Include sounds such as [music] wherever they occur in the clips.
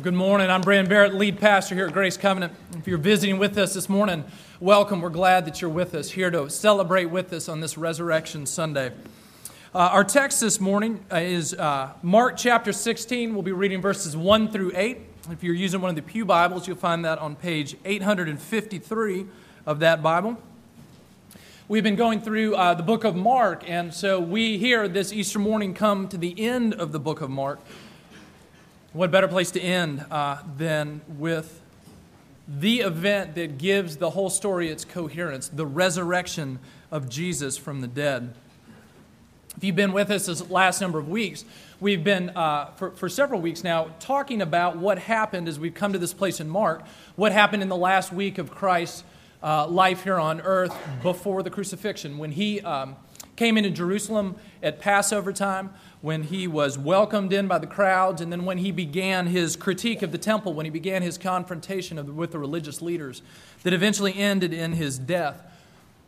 Well, good morning. I'm Brandon Barrett, lead pastor here at Grace Covenant. If you're visiting with us this morning, welcome. We're glad that you're with us, here to celebrate with us on this Resurrection Sunday. Uh, our text this morning uh, is uh, Mark chapter 16. We'll be reading verses 1 through 8. If you're using one of the Pew Bibles, you'll find that on page 853 of that Bible. We've been going through uh, the book of Mark, and so we here this Easter morning come to the end of the book of Mark. What better place to end uh, than with the event that gives the whole story its coherence the resurrection of Jesus from the dead? If you've been with us this last number of weeks, we've been, uh, for, for several weeks now, talking about what happened as we've come to this place in Mark, what happened in the last week of Christ's uh, life here on earth before the crucifixion. When he um, came into Jerusalem at Passover time, when he was welcomed in by the crowds, and then when he began his critique of the temple, when he began his confrontation the, with the religious leaders, that eventually ended in his death.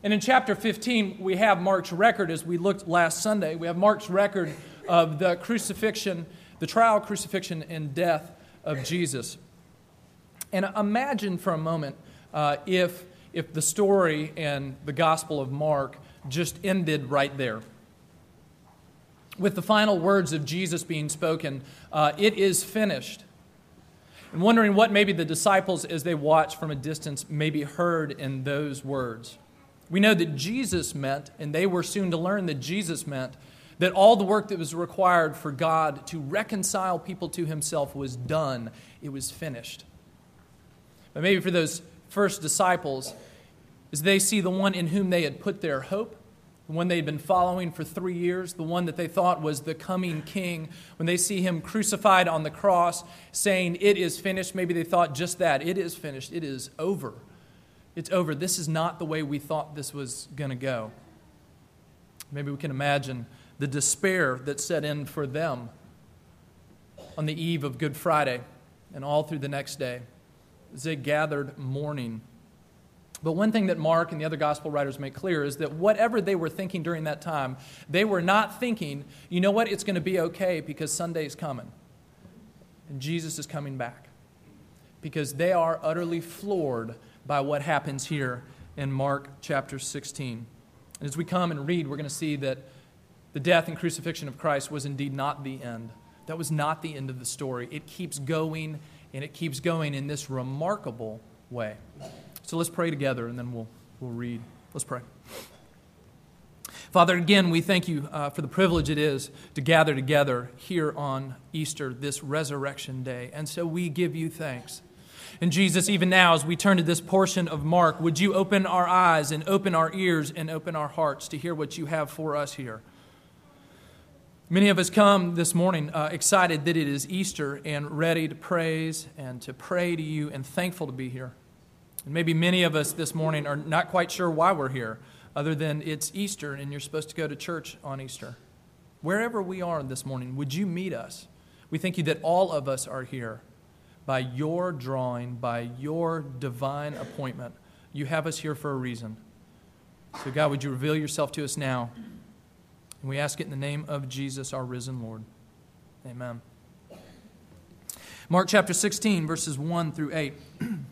And in chapter 15, we have Mark's record, as we looked last Sunday, we have Mark's record of the crucifixion, the trial, crucifixion, and death of Jesus. And imagine for a moment uh, if, if the story and the Gospel of Mark just ended right there with the final words of Jesus being spoken, uh, it is finished. And wondering what maybe the disciples, as they watched from a distance, maybe heard in those words. We know that Jesus meant, and they were soon to learn that Jesus meant, that all the work that was required for God to reconcile people to himself was done. It was finished. But maybe for those first disciples, as they see the one in whom they had put their hope, the one they'd been following for three years, the one that they thought was the coming king, when they see him crucified on the cross, saying, It is finished, maybe they thought just that. It is finished. It is over. It's over. This is not the way we thought this was going to go. Maybe we can imagine the despair that set in for them on the eve of Good Friday and all through the next day as they gathered mourning but one thing that Mark and the other gospel writers make clear is that whatever they were thinking during that time, they were not thinking, you know what, it's going to be okay because Sunday's coming and Jesus is coming back. Because they are utterly floored by what happens here in Mark chapter 16. And as we come and read, we're going to see that the death and crucifixion of Christ was indeed not the end. That was not the end of the story. It keeps going, and it keeps going in this remarkable way. So let's pray together and then we'll, we'll read. Let's pray. Father, again, we thank you uh, for the privilege it is to gather together here on Easter, this resurrection day. And so we give you thanks. And Jesus, even now, as we turn to this portion of Mark, would you open our eyes and open our ears and open our hearts to hear what you have for us here? Many of us come this morning uh, excited that it is Easter and ready to praise and to pray to you and thankful to be here. And maybe many of us this morning are not quite sure why we're here, other than it's Easter and you're supposed to go to church on Easter. Wherever we are this morning, would you meet us? We thank you that all of us are here by your drawing, by your divine appointment. You have us here for a reason. So, God, would you reveal yourself to us now? And we ask it in the name of Jesus, our risen Lord. Amen. Mark chapter 16, verses 1 through 8. [clears throat]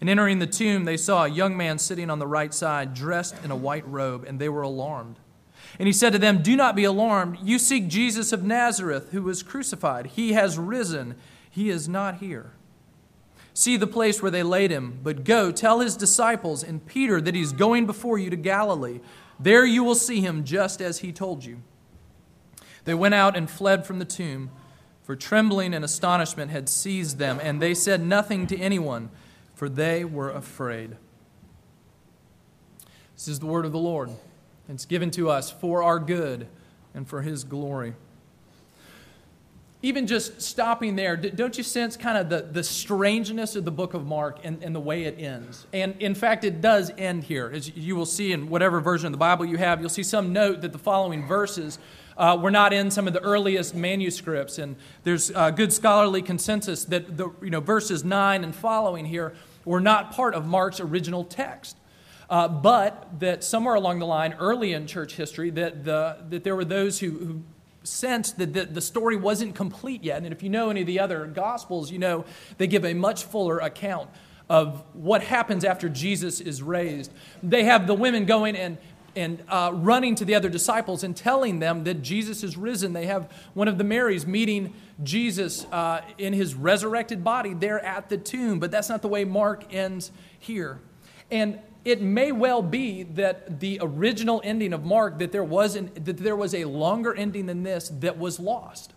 And entering the tomb, they saw a young man sitting on the right side, dressed in a white robe, and they were alarmed. And he said to them, Do not be alarmed. You seek Jesus of Nazareth, who was crucified. He has risen. He is not here. See the place where they laid him, but go tell his disciples and Peter that he's going before you to Galilee. There you will see him just as he told you. They went out and fled from the tomb, for trembling and astonishment had seized them, and they said nothing to anyone for they were afraid. This is the word of the Lord. It's given to us for our good and for his glory. even just stopping there, don't you sense kind of the, the strangeness of the book of Mark and, and the way it ends? And in fact, it does end here. As you will see in whatever version of the Bible you have, you'll see some note that the following verses uh, were not in some of the earliest manuscripts. And there's uh, good scholarly consensus that the you know, verses 9 and following here were not part of Mark's original text. Uh, but that somewhere along the line, early in church history, that, the, that there were those who, who sensed that the, the story wasn't complete yet. And if you know any of the other gospels, you know they give a much fuller account of what happens after Jesus is raised. They have the women going and and uh, running to the other disciples and telling them that Jesus is risen. They have one of the Marys meeting Jesus uh, in his resurrected body there at the tomb, but that's not the way Mark ends here. And it may well be that the original ending of Mark, that there was, an, that there was a longer ending than this that was lost.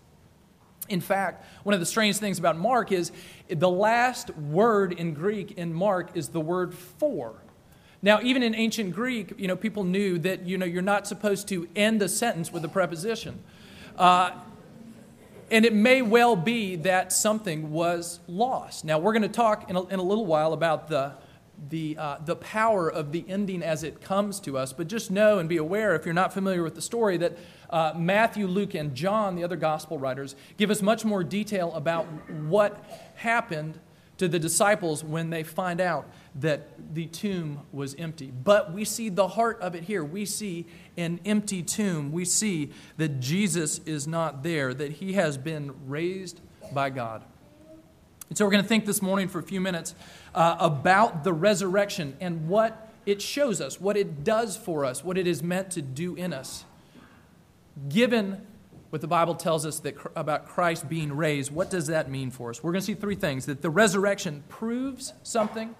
In fact, one of the strange things about Mark is the last word in Greek in Mark is the word for. Now, even in ancient Greek, you know, people knew that you know you're not supposed to end a sentence with a preposition, uh, and it may well be that something was lost. Now, we're going to talk in a, in a little while about the the, uh, the power of the ending as it comes to us. But just know and be aware, if you're not familiar with the story, that uh, Matthew, Luke, and John, the other gospel writers, give us much more detail about what happened to the disciples when they find out that the tomb was empty. But we see the heart of it here. We see an empty tomb. We see that Jesus is not there, that he has been raised by God. And so we're going to think this morning for a few minutes uh, about the resurrection and what it shows us, what it does for us, what it is meant to do in us. Given what the Bible tells us that, about Christ being raised, what does that mean for us? We're going to see three things that the resurrection proves something,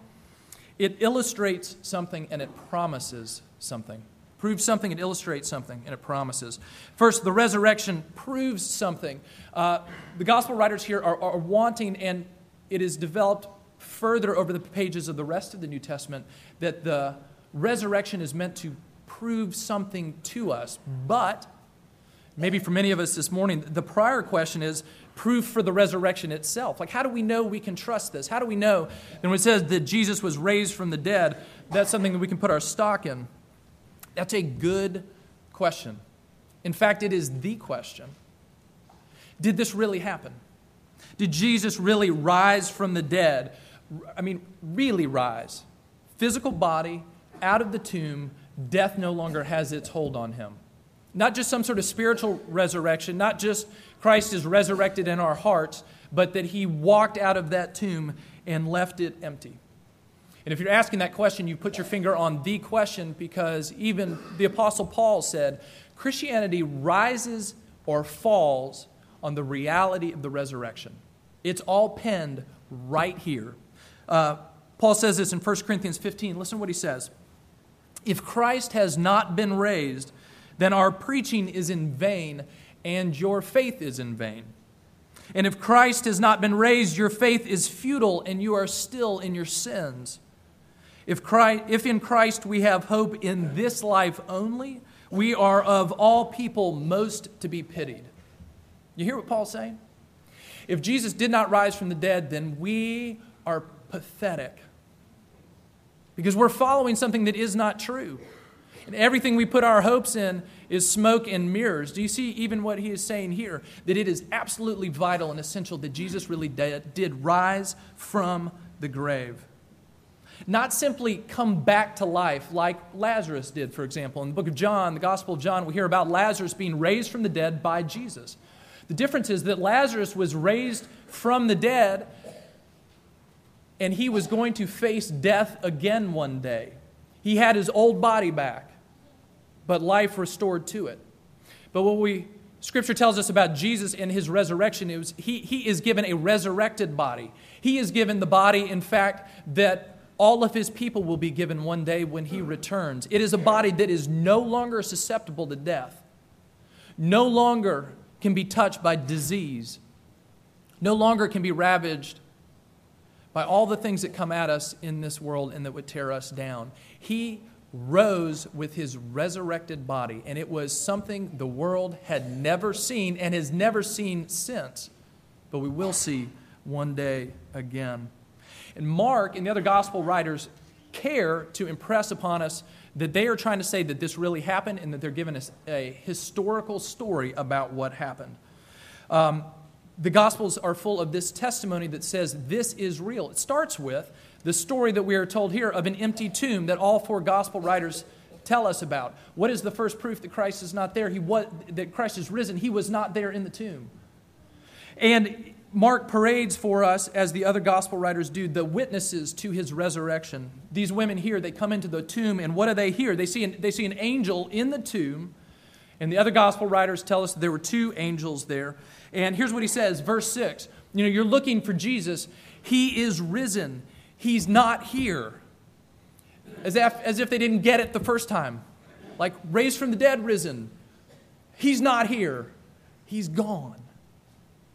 it illustrates something, and it promises something. Proves something, it illustrates something, and it promises. First, the resurrection proves something. Uh, the gospel writers here are, are wanting and it is developed further over the pages of the rest of the New Testament that the resurrection is meant to prove something to us. But maybe for many of us this morning, the prior question is proof for the resurrection itself. Like, how do we know we can trust this? How do we know? And when it says that Jesus was raised from the dead, that's something that we can put our stock in. That's a good question. In fact, it is the question. Did this really happen? Did Jesus really rise from the dead? I mean, really rise. Physical body, out of the tomb, death no longer has its hold on him. Not just some sort of spiritual resurrection, not just Christ is resurrected in our hearts, but that he walked out of that tomb and left it empty. And if you're asking that question, you put your finger on the question because even the Apostle Paul said Christianity rises or falls on the reality of the resurrection. It's all penned right here. Uh, Paul says this in 1 Corinthians 15. Listen to what he says. If Christ has not been raised, then our preaching is in vain and your faith is in vain. And if Christ has not been raised, your faith is futile and you are still in your sins. If, Christ, if in Christ we have hope in this life only, we are of all people most to be pitied. You hear what Paul's saying? If Jesus did not rise from the dead, then we are pathetic because we're following something that is not true. And everything we put our hopes in is smoke and mirrors. Do you see even what he is saying here? That it is absolutely vital and essential that Jesus really did, did rise from the grave. Not simply come back to life like Lazarus did, for example. In the book of John, the Gospel of John, we hear about Lazarus being raised from the dead by Jesus. The difference is that Lazarus was raised from the dead and he was going to face death again one day. He had his old body back, but life restored to it. But what we Scripture tells us about Jesus and his resurrection is he, he is given a resurrected body. He is given the body, in fact, that all of his people will be given one day when he returns. It is a body that is no longer susceptible to death, no longer can be touched by disease, no longer can be ravaged by all the things that come at us in this world and that would tear us down. He rose with his resurrected body, and it was something the world had never seen and has never seen since, but we will see one day again. And Mark and the other gospel writers care to impress upon us that they are trying to say that this really happened and that they're giving us a historical story about what happened. Um, the Gospels are full of this testimony that says this is real. It starts with the story that we are told here of an empty tomb that all four Gospel writers tell us about. What is the first proof that Christ is not there? He was, that Christ is risen. He was not there in the tomb. And Mark parades for us, as the other gospel writers do, the witnesses to his resurrection. These women here, they come into the tomb, and what do they hear? They see an, they see an angel in the tomb, and the other gospel writers tell us there were two angels there. And here's what he says, verse 6. You know, you're looking for Jesus. He is risen. He's not here. As if, as if they didn't get it the first time. Like raised from the dead, risen. He's not here. He's gone.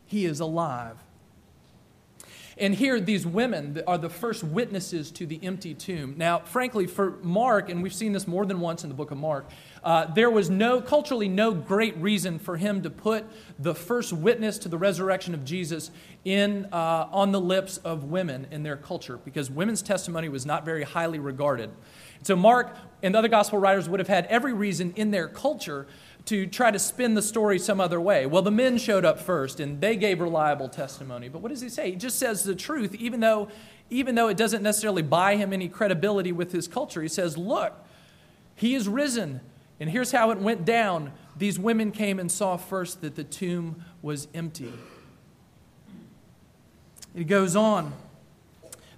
He is alive. And here, these women are the first witnesses to the empty tomb. Now, frankly, for Mark, and we've seen this more than once in the book of Mark, uh, there was no, culturally, no great reason for him to put the first witness to the resurrection of Jesus in, uh, on the lips of women in their culture, because women's testimony was not very highly regarded. So, Mark and the other gospel writers would have had every reason in their culture to try to spin the story some other way. Well, the men showed up first and they gave reliable testimony. But what does he say? He just says the truth, even though, even though it doesn't necessarily buy him any credibility with his culture. He says, Look, he is risen. And here's how it went down. These women came and saw first that the tomb was empty. It goes on.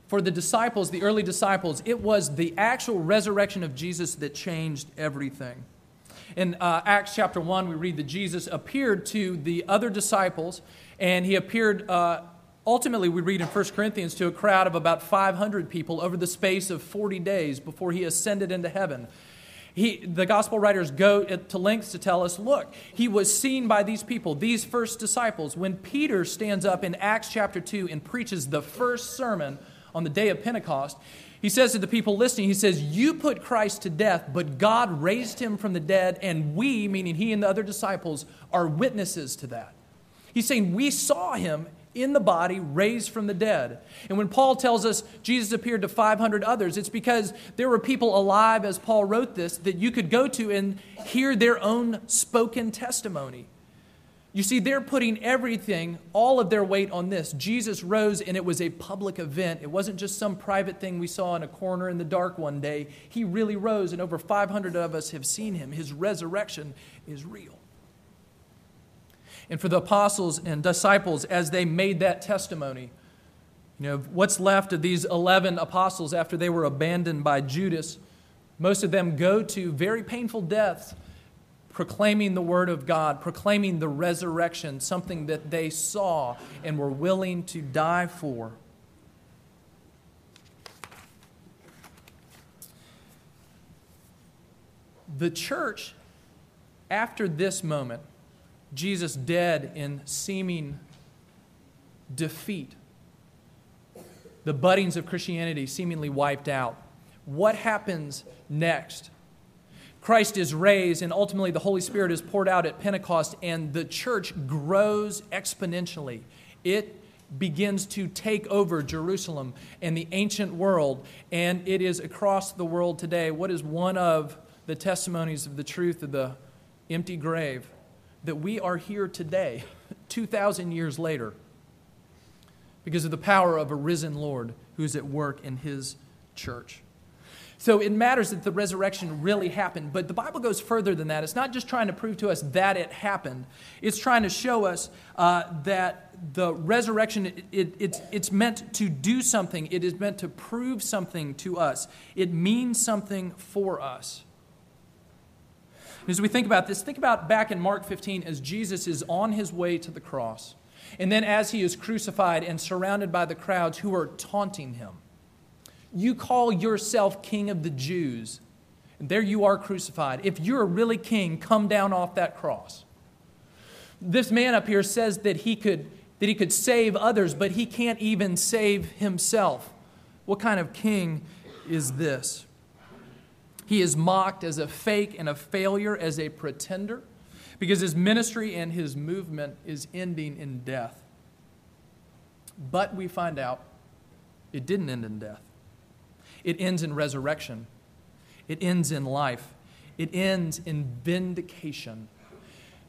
For the disciples, the early disciples, it was the actual resurrection of Jesus that changed everything. In uh, Acts chapter 1, we read that Jesus appeared to the other disciples, and he appeared, uh, ultimately, we read in 1 Corinthians, to a crowd of about 500 people over the space of 40 days before he ascended into heaven. He, the gospel writers go to lengths to tell us look, he was seen by these people, these first disciples. When Peter stands up in Acts chapter 2 and preaches the first sermon on the day of Pentecost, he says to the people listening, He says, You put Christ to death, but God raised him from the dead, and we, meaning he and the other disciples, are witnesses to that. He's saying, We saw him in the body raised from the dead. And when Paul tells us Jesus appeared to 500 others, it's because there were people alive, as Paul wrote this, that you could go to and hear their own spoken testimony. You see, they're putting everything, all of their weight on this. Jesus rose, and it was a public event. It wasn't just some private thing we saw in a corner in the dark one day. He really rose, and over 500 of us have seen him. His resurrection is real. And for the apostles and disciples, as they made that testimony, you know, what's left of these 11 apostles after they were abandoned by Judas, most of them go to very painful deaths proclaiming the Word of God, proclaiming the resurrection, something that they saw and were willing to die for. The church, after this moment, Jesus dead in seeming defeat, the buddings of Christianity seemingly wiped out. What happens next? Christ is raised, and ultimately the Holy Spirit is poured out at Pentecost, and the church grows exponentially. It begins to take over Jerusalem and the ancient world, and it is across the world today. What is one of the testimonies of the truth of the empty grave? That we are here today, [laughs] 2,000 years later, because of the power of a risen Lord who is at work in his church. So it matters that the resurrection really happened. But the Bible goes further than that. It's not just trying to prove to us that it happened, it's trying to show us uh, that the resurrection, it, it, it's, it's meant to do something, it is meant to prove something to us, it means something for us. As we think about this, think about back in Mark 15 as Jesus is on his way to the cross. And then as he is crucified and surrounded by the crowds who are taunting him. You call yourself king of the Jews, and there you are crucified. If you're really king, come down off that cross. This man up here says that he could, that he could save others, but he can't even save himself. What kind of king is this? He is mocked as a fake and a failure, as a pretender, because his ministry and his movement is ending in death. But we find out it didn't end in death, it ends in resurrection, it ends in life, it ends in vindication.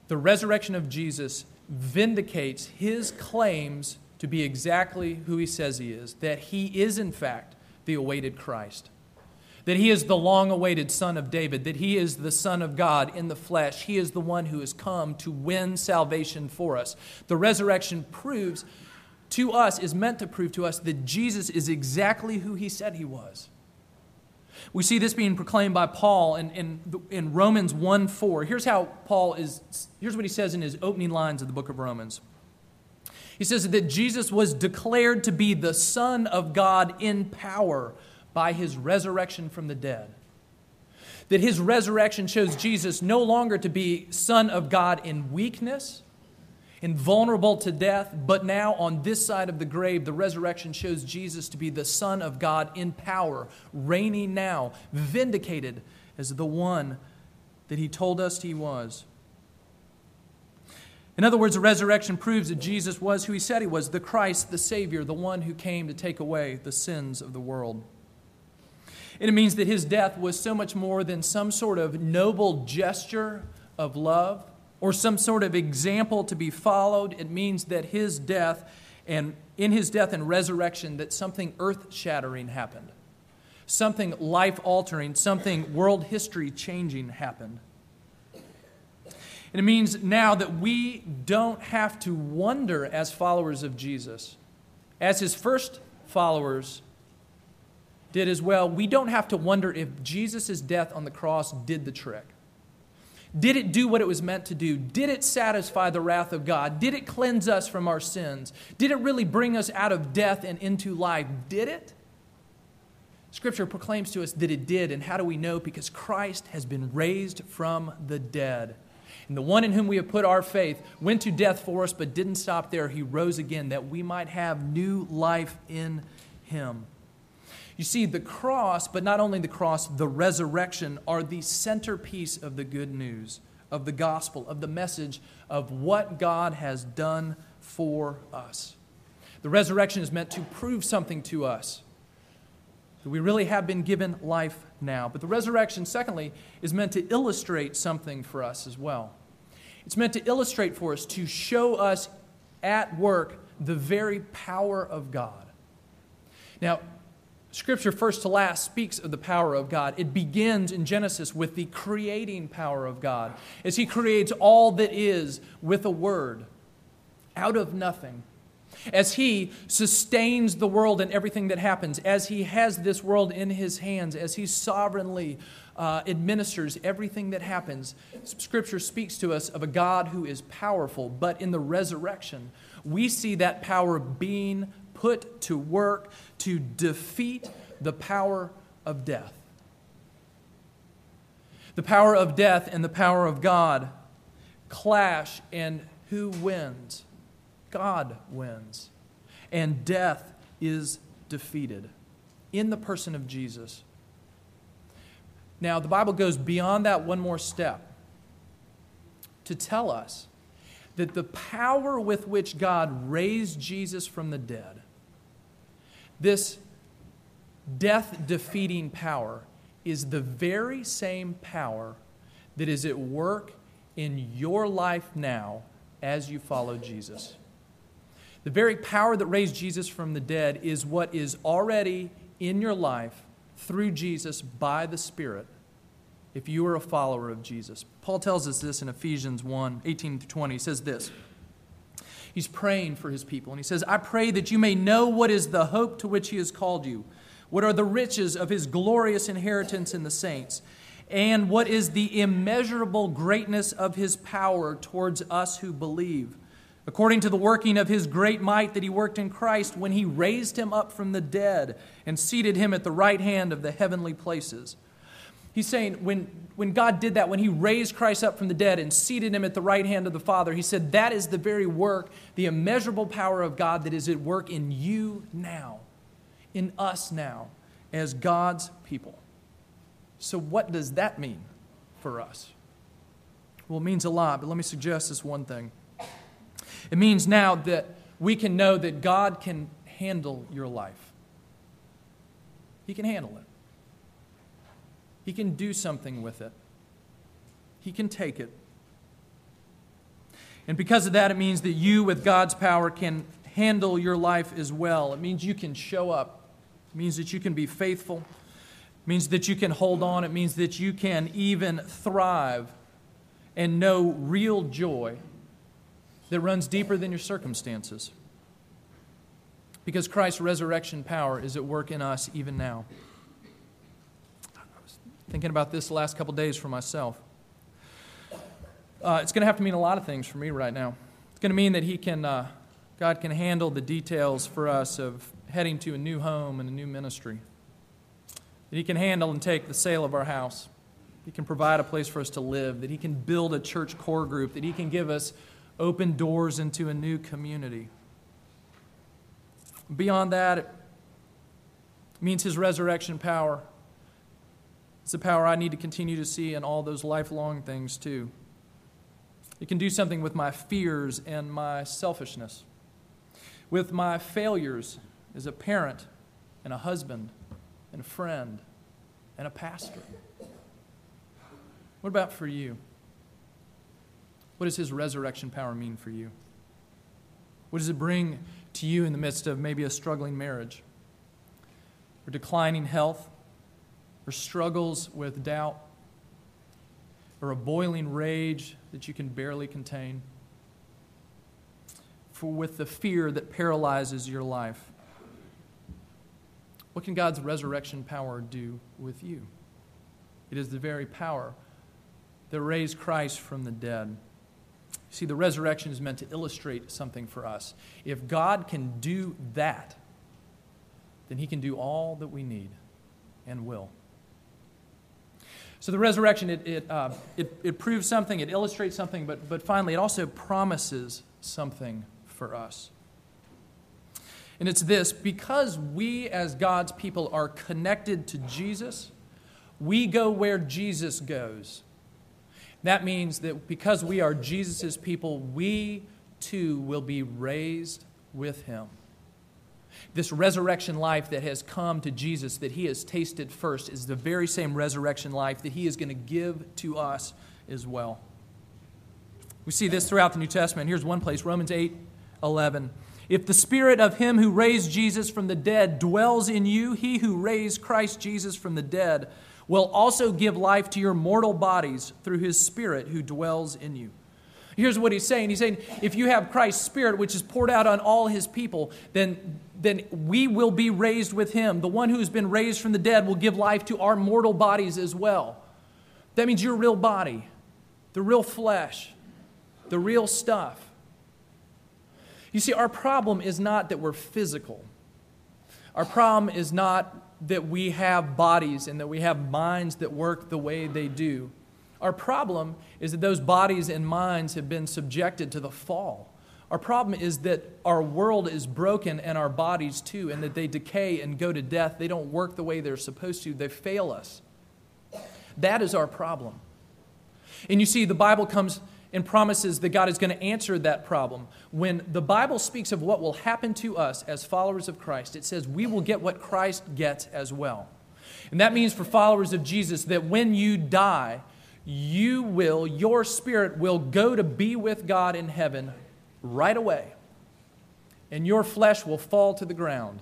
The resurrection of Jesus vindicates his claims to be exactly who he says he is, that he is, in fact, the awaited Christ that he is the long awaited Son of David, that he is the Son of God in the flesh. He is the one who has come to win salvation for us. The resurrection proves to us, is meant to prove to us that Jesus is exactly who he said he was. We see this being proclaimed by Paul in, in, in Romans 1 4. Here's how Paul is, here's what he says in his opening lines of the book of Romans. He says that Jesus was declared to be the Son of God in power by his resurrection from the dead. That his resurrection shows Jesus no longer to be Son of God in weakness, invulnerable to death, but now on this side of the grave, the resurrection shows Jesus to be the Son of God in power, reigning now, vindicated as the one that he told us he was. In other words, the resurrection proves that Jesus was who he said he was the Christ, the Savior, the one who came to take away the sins of the world. And it means that his death was so much more than some sort of noble gesture of love or some sort of example to be followed. It means that his death and in his death and resurrection that something earth-shattering happened. Something life-altering, something world history changing happened. And it means now that we don't have to wonder as followers of Jesus, as his first followers did as well, we don't have to wonder if Jesus' death on the cross did the trick. Did it do what it was meant to do? Did it satisfy the wrath of God? Did it cleanse us from our sins? Did it really bring us out of death and into life? Did it? Scripture proclaims to us that it did. And how do we know? Because Christ has been raised from the dead. And the one in whom we have put our faith went to death for us, but didn't stop there. He rose again that we might have new life in him. You see, the cross, but not only the cross, the resurrection are the centerpiece of the good news, of the gospel, of the message of what God has done for us. The resurrection is meant to prove something to us that we really have been given life now. But the resurrection, secondly, is meant to illustrate something for us as well. It's meant to illustrate for us, to show us at work the very power of God. Now, Scripture, first to last, speaks of the power of God. It begins in Genesis with the creating power of God, as He creates all that is with a word, out of nothing. As He sustains the world and everything that happens, as He has this world in His hands, as He sovereignly uh, administers everything that happens, Scripture speaks to us of a God who is powerful. But in the resurrection, we see that power being put to work to defeat the power of death. The power of death and the power of God clash, and who wins? God wins. And death is defeated in the person of Jesus. Now, the Bible goes beyond that one more step to tell us that the power with which God raised Jesus from the dead this death defeating power is the very same power that is at work in your life now as you follow Jesus. The very power that raised Jesus from the dead is what is already in your life through Jesus by the Spirit if you are a follower of Jesus. Paul tells us this in Ephesians 1 18 to 20. He says this He's praying for his people. And he says, I pray that you may know what is the hope to which he has called you, what are the riches of his glorious inheritance in the saints, and what is the immeasurable greatness of his power towards us who believe, according to the working of his great might that he worked in Christ when he raised him up from the dead and seated him at the right hand of the heavenly places He's saying when, when God did that, when He raised Christ up from the dead and seated Him at the right hand of the Father, He said that is the very work, the immeasurable power of God that is at work in you now, in us now, as God's people. So, what does that mean for us? Well, it means a lot, but let me suggest this one thing. It means now that we can know that God can handle your life. He can handle it. He can do something with it. He can take it. And because of that, it means that you, with God's power, can handle your life as well. It means you can show up. It means that you can be faithful. It means that you can hold on. It means that you can even thrive and know real joy that runs deeper than your circumstances. Because Christ's resurrection power is at work in us even now. Thinking about this the last couple days for myself. Uh, it's going to have to mean a lot of things for me right now. It's going to mean that He can, uh, God can handle the details for us of heading to a new home and a new ministry. That He can handle and take the sale of our house. He can provide a place for us to live. That He can build a church core group. That He can give us open doors into a new community. Beyond that, it means His resurrection power. It's the power I need to continue to see in all those lifelong things, too. It can do something with my fears and my selfishness, with my failures as a parent and a husband and a friend and a pastor. What about for you? What does his resurrection power mean for you? What does it bring to you in the midst of maybe a struggling marriage, or declining health, or struggles with doubt, or a boiling rage that you can barely contain, for with the fear that paralyzes your life. What can God's resurrection power do with you? It is the very power that raised Christ from the dead. See, the resurrection is meant to illustrate something for us. If God can do that, then He can do all that we need and will. So the resurrection, it, it, uh, it, it proves something, it illustrates something, but, but finally, it also promises something for us. And it's this because we, as God's people, are connected to Jesus, we go where Jesus goes. That means that because we are Jesus' people, we too will be raised with him this resurrection life that has come to Jesus, that he has tasted first, is the very same resurrection life that he is going to give to us as well. We see this throughout the New Testament. Here's one place Romans 8 11. If the spirit of him who raised Jesus from the dead dwells in you, he who raised Christ Jesus from the dead will also give life to your mortal bodies through his spirit who dwells in you. Here's what he's saying He's saying, if you have Christ's Spirit, which is poured out on all his people, then, then we will be raised with him. The one who's been raised from the dead will give life to our mortal bodies as well. That means your real body, the real flesh, the real stuff. You see, our problem is not that we're physical. Our problem is not that we have bodies and that we have minds that work the way they do. Our problem is that those bodies and minds have been subjected to the fall. Our problem is that our world is broken and our bodies too, and that they decay and go to death. They don't work the way they're supposed to, they fail us. That is our problem. And you see, the Bible comes and promises that God is going to answer that problem. When the Bible speaks of what will happen to us as followers of Christ, it says we will get what Christ gets as well. And that means for followers of Jesus that when you die, you will, your spirit will go to be with God in heaven right away. And your flesh will fall to the ground.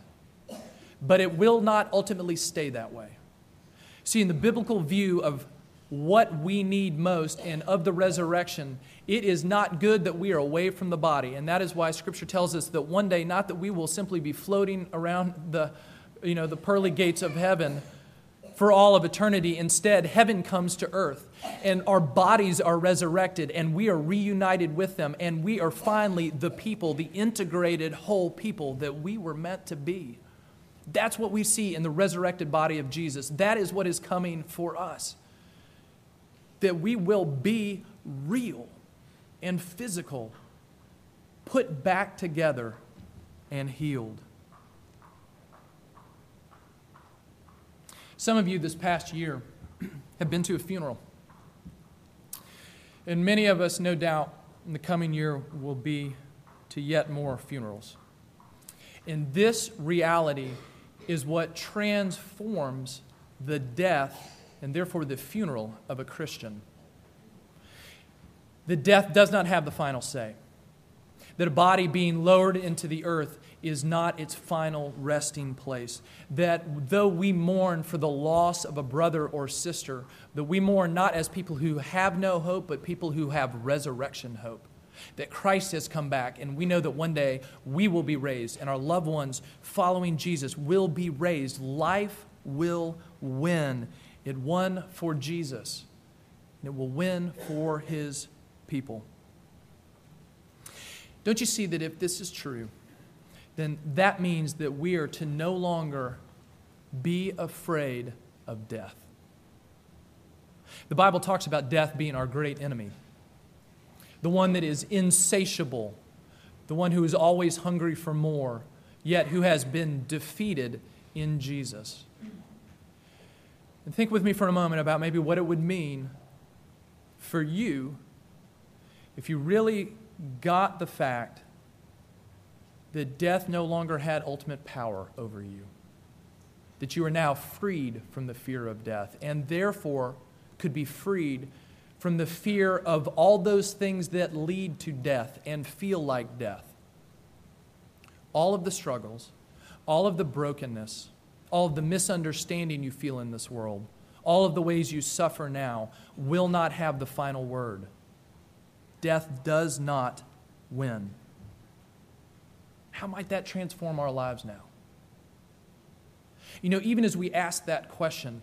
But it will not ultimately stay that way. See, in the biblical view of what we need most and of the resurrection, it is not good that we are away from the body. And that is why Scripture tells us that one day, not that we will simply be floating around the, you know, the pearly gates of heaven for all of eternity. Instead, heaven comes to earth, and our bodies are resurrected, and we are reunited with them, and we are finally the people, the integrated whole people that we were meant to be. That's what we see in the resurrected body of Jesus. That is what is coming for us. That we will be real and physical, put back together and healed. Some of you this past year [clears throat] have been to a funeral. And many of us, no doubt, in the coming year will be to yet more funerals. And this reality is what transforms the death and therefore the funeral of a Christian. The death does not have the final say. That a body being lowered into the earth is not its final resting place. That though we mourn for the loss of a brother or sister, that we mourn not as people who have no hope, but people who have resurrection hope. That Christ has come back, and we know that one day we will be raised, and our loved ones following Jesus will be raised. Life will win. It won for Jesus, and it will win for his people. Don't you see that if this is true, then that means that we are to no longer be afraid of death. The Bible talks about death being our great enemy, the one that is insatiable, the one who is always hungry for more, yet who has been defeated in Jesus. And think with me for a moment about maybe what it would mean for you if you really got the fact that death no longer had ultimate power over you, that you are now freed from the fear of death, and therefore could be freed from the fear of all those things that lead to death and feel like death. All of the struggles, all of the brokenness, all of the misunderstanding you feel in this world, all of the ways you suffer now will not have the final word. Death does not win. How might that transform our lives now? You know, even as we ask that question,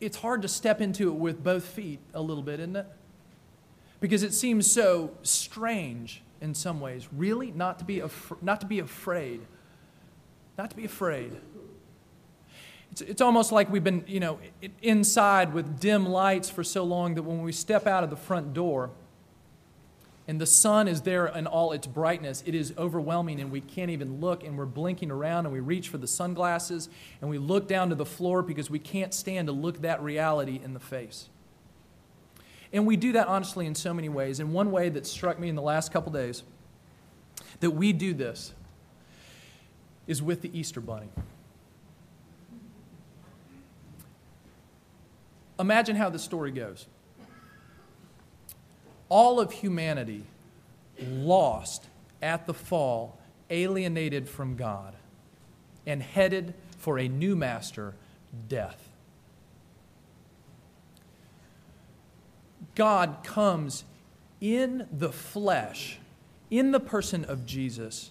it's hard to step into it with both feet a little bit, isn't it? Because it seems so strange in some ways. Really? Not to be, af- not to be afraid. Not to be afraid. It's, it's almost like we've been, you know, inside with dim lights for so long that when we step out of the front door and the sun is there in all its brightness, it is overwhelming and we can't even look and we're blinking around and we reach for the sunglasses and we look down to the floor because we can't stand to look that reality in the face. And we do that honestly in so many ways. And one way that struck me in the last couple days that we do this is with the Easter Bunny. Imagine how the story goes. All of humanity lost at the fall, alienated from God, and headed for a new master, death. God comes in the flesh, in the person of Jesus,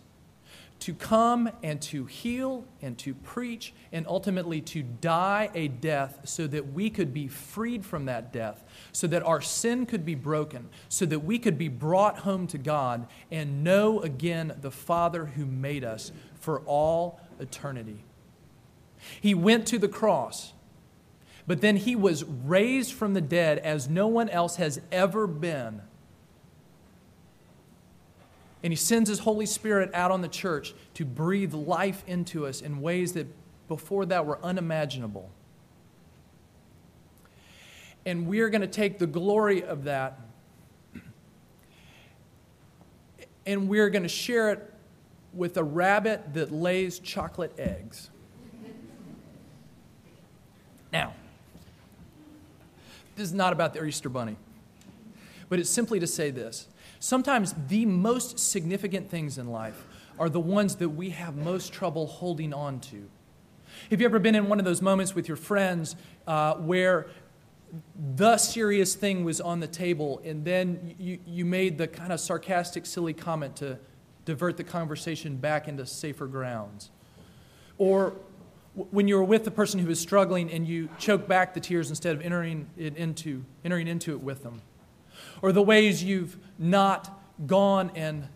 to come and to heal and to preach and ultimately to die a death so that we could be freed from that death, so that our sin could be broken, so that we could be brought home to God and know again the Father who made us for all eternity. He went to the cross, but then he was raised from the dead as no one else has ever been and He sends His Holy Spirit out on the church to breathe life into us in ways that before that were unimaginable. And we are going to take the glory of that and we're going to share it with a rabbit that lays chocolate eggs. Now, this is not about the Easter Bunny, but it's simply to say this Sometimes the most significant things in life are the ones that we have most trouble holding on to. Have you ever been in one of those moments with your friends uh, where the serious thing was on the table and then you, you made the kind of sarcastic, silly comment to divert the conversation back into safer grounds? Or when you were with the person who was struggling and you choked back the tears instead of entering, it into, entering into it with them? Or the ways you've not gone and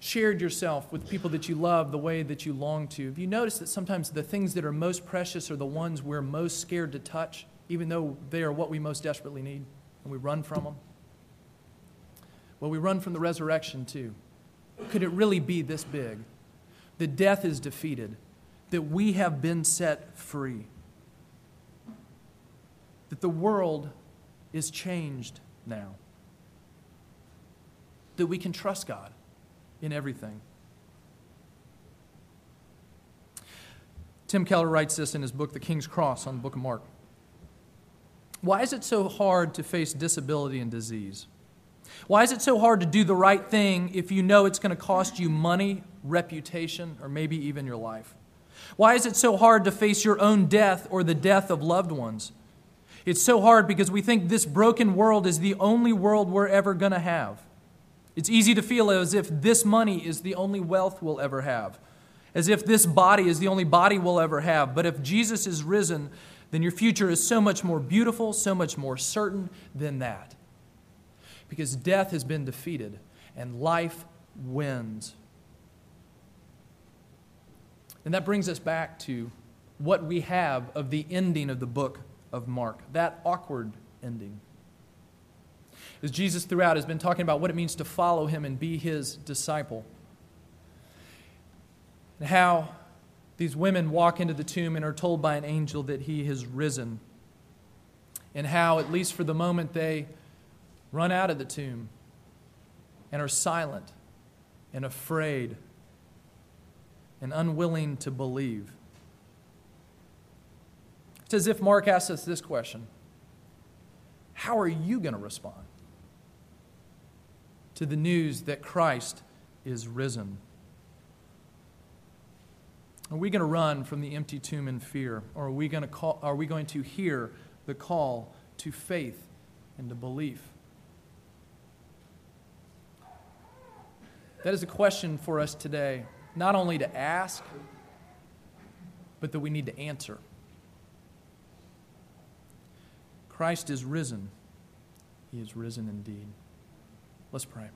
shared yourself with people that you love the way that you long to. Have you noticed that sometimes the things that are most precious are the ones we're most scared to touch, even though they are what we most desperately need, and we run from them? Well, we run from the resurrection too. Could it really be this big? That death is defeated, that we have been set free. that the world is changed now, that we can trust God in everything. Tim Keller writes this in his book, The King's Cross, on the book of Mark. Why is it so hard to face disability and disease? Why is it so hard to do the right thing if you know it's going to cost you money, reputation, or maybe even your life? Why is it so hard to face your own death or the death of loved ones? It's so hard because we think this broken world is the only world we're ever going to have. It's easy to feel as if this money is the only wealth we'll ever have, as if this body is the only body we'll ever have. But if Jesus is risen, then your future is so much more beautiful, so much more certain than that. Because death has been defeated and life wins. And that brings us back to what we have of the ending of the book of Mark, that awkward ending. As Jesus throughout has been talking about what it means to follow him and be his disciple. And how these women walk into the tomb and are told by an angel that he has risen. And how, at least for the moment, they run out of the tomb and are silent and afraid and unwilling to believe. It's as if Mark asks us this question How are you going to respond to the news that Christ is risen? Are we going to run from the empty tomb in fear? Or are we going to, call, are we going to hear the call to faith and to belief? That is a question for us today not only to ask, but that we need to answer. Christ is risen. He is risen indeed. Let's pray.